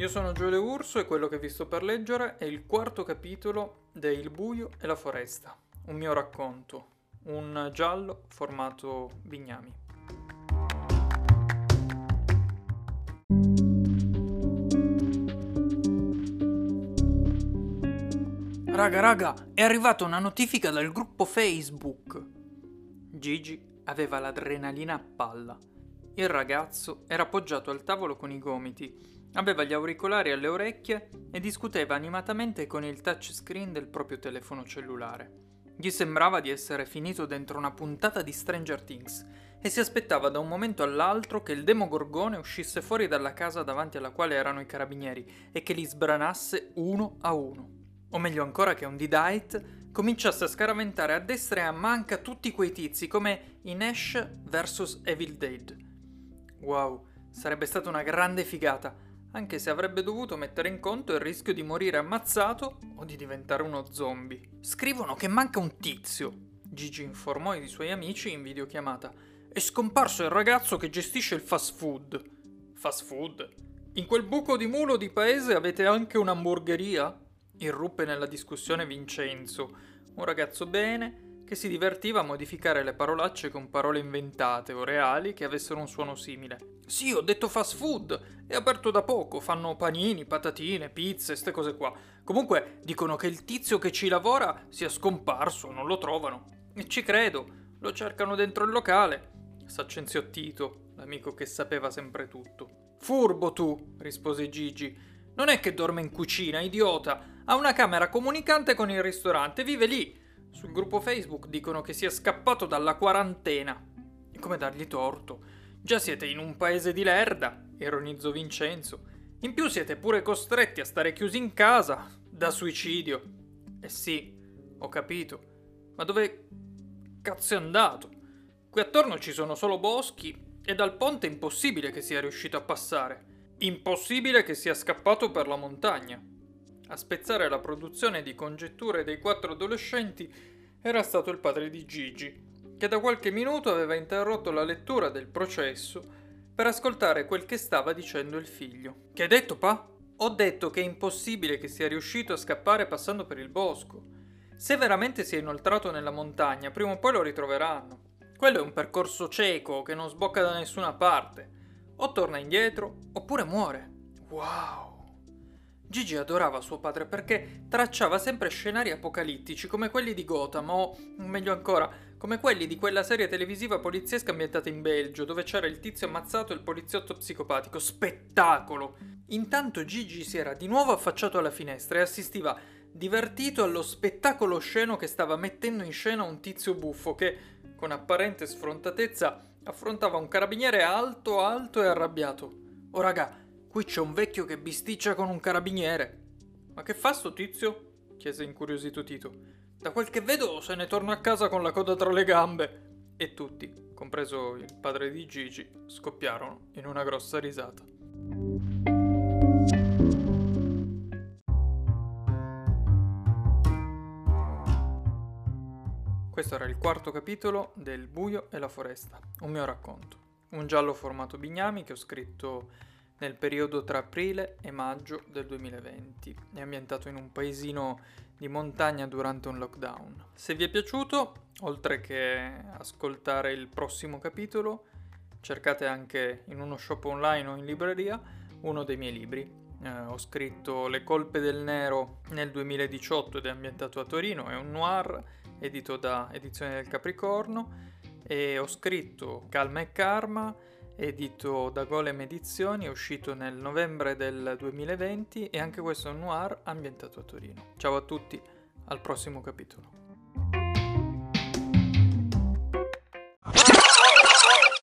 Io sono Giole Urso e quello che vi sto per leggere è il quarto capitolo de Il buio e la foresta, un mio racconto, un giallo formato bignami. Raga, raga, è arrivata una notifica dal gruppo Facebook. Gigi aveva l'adrenalina a palla. Il ragazzo era appoggiato al tavolo con i gomiti Aveva gli auricolari alle orecchie e discuteva animatamente con il touchscreen del proprio telefono cellulare. Gli sembrava di essere finito dentro una puntata di Stranger Things e si aspettava da un momento all'altro che il demogorgone uscisse fuori dalla casa davanti alla quale erano i carabinieri e che li sbranasse uno a uno. O meglio ancora che un D-Dight cominciasse a scaraventare a destra e a manca tutti quei tizi come in Ash vs Evil Dead. Wow, sarebbe stata una grande figata anche se avrebbe dovuto mettere in conto il rischio di morire ammazzato o di diventare uno zombie. Scrivono che manca un tizio, Gigi informò i suoi amici in videochiamata. È scomparso il ragazzo che gestisce il fast food. Fast food? In quel buco di mulo di paese avete anche un'hamburgeria? Irruppe nella discussione Vincenzo, un ragazzo bene che si divertiva a modificare le parolacce con parole inventate o reali che avessero un suono simile. Sì, ho detto fast food, è aperto da poco, fanno panini, patatine, pizze, ste cose qua. Comunque dicono che il tizio che ci lavora sia scomparso, non lo trovano. E ci credo, lo cercano dentro il locale. S'accenziottito, l'amico che sapeva sempre tutto. Furbo tu, rispose Gigi. Non è che dorme in cucina, idiota. Ha una camera comunicante con il ristorante, vive lì. Sul gruppo Facebook dicono che sia scappato dalla quarantena. E come dargli torto? Già siete in un paese di lerda, ironizzò Vincenzo. In più siete pure costretti a stare chiusi in casa, da suicidio. Eh sì, ho capito. Ma dove cazzo è andato? Qui attorno ci sono solo boschi e dal ponte è impossibile che sia riuscito a passare. Impossibile che sia scappato per la montagna. A spezzare la produzione di congetture dei quattro adolescenti era stato il padre di Gigi, che da qualche minuto aveva interrotto la lettura del processo per ascoltare quel che stava dicendo il figlio. Che hai detto, pa? Ho detto che è impossibile che sia riuscito a scappare passando per il bosco. Se veramente si è inoltrato nella montagna, prima o poi lo ritroveranno. Quello è un percorso cieco che non sbocca da nessuna parte. O torna indietro, oppure muore. Wow! Gigi adorava suo padre perché tracciava sempre scenari apocalittici come quelli di Gotham o, meglio ancora, come quelli di quella serie televisiva poliziesca ambientata in Belgio, dove c'era il tizio ammazzato e il poliziotto psicopatico. Spettacolo! Intanto Gigi si era di nuovo affacciato alla finestra e assistiva divertito allo spettacolo sceno che stava mettendo in scena un tizio buffo che, con apparente sfrontatezza, affrontava un carabiniere alto, alto e arrabbiato. Oh raga, Qui c'è un vecchio che bisticcia con un carabiniere. Ma che fa sto tizio? chiese incuriosito Tito. Da quel che vedo se ne torna a casa con la coda tra le gambe. E tutti, compreso il padre di Gigi, scoppiarono in una grossa risata. Questo era il quarto capitolo del Buio e la foresta, un mio racconto. Un giallo formato bignami che ho scritto nel periodo tra aprile e maggio del 2020. È ambientato in un paesino di montagna durante un lockdown. Se vi è piaciuto, oltre che ascoltare il prossimo capitolo, cercate anche in uno shop online o in libreria uno dei miei libri. Eh, ho scritto Le colpe del nero nel 2018 ed è ambientato a Torino, è un noir edito da Edizione del Capricorno e ho scritto Calma e Karma edito da Golem Edizioni, è uscito nel novembre del 2020 e anche questo è un noir ambientato a Torino. Ciao a tutti, al prossimo capitolo.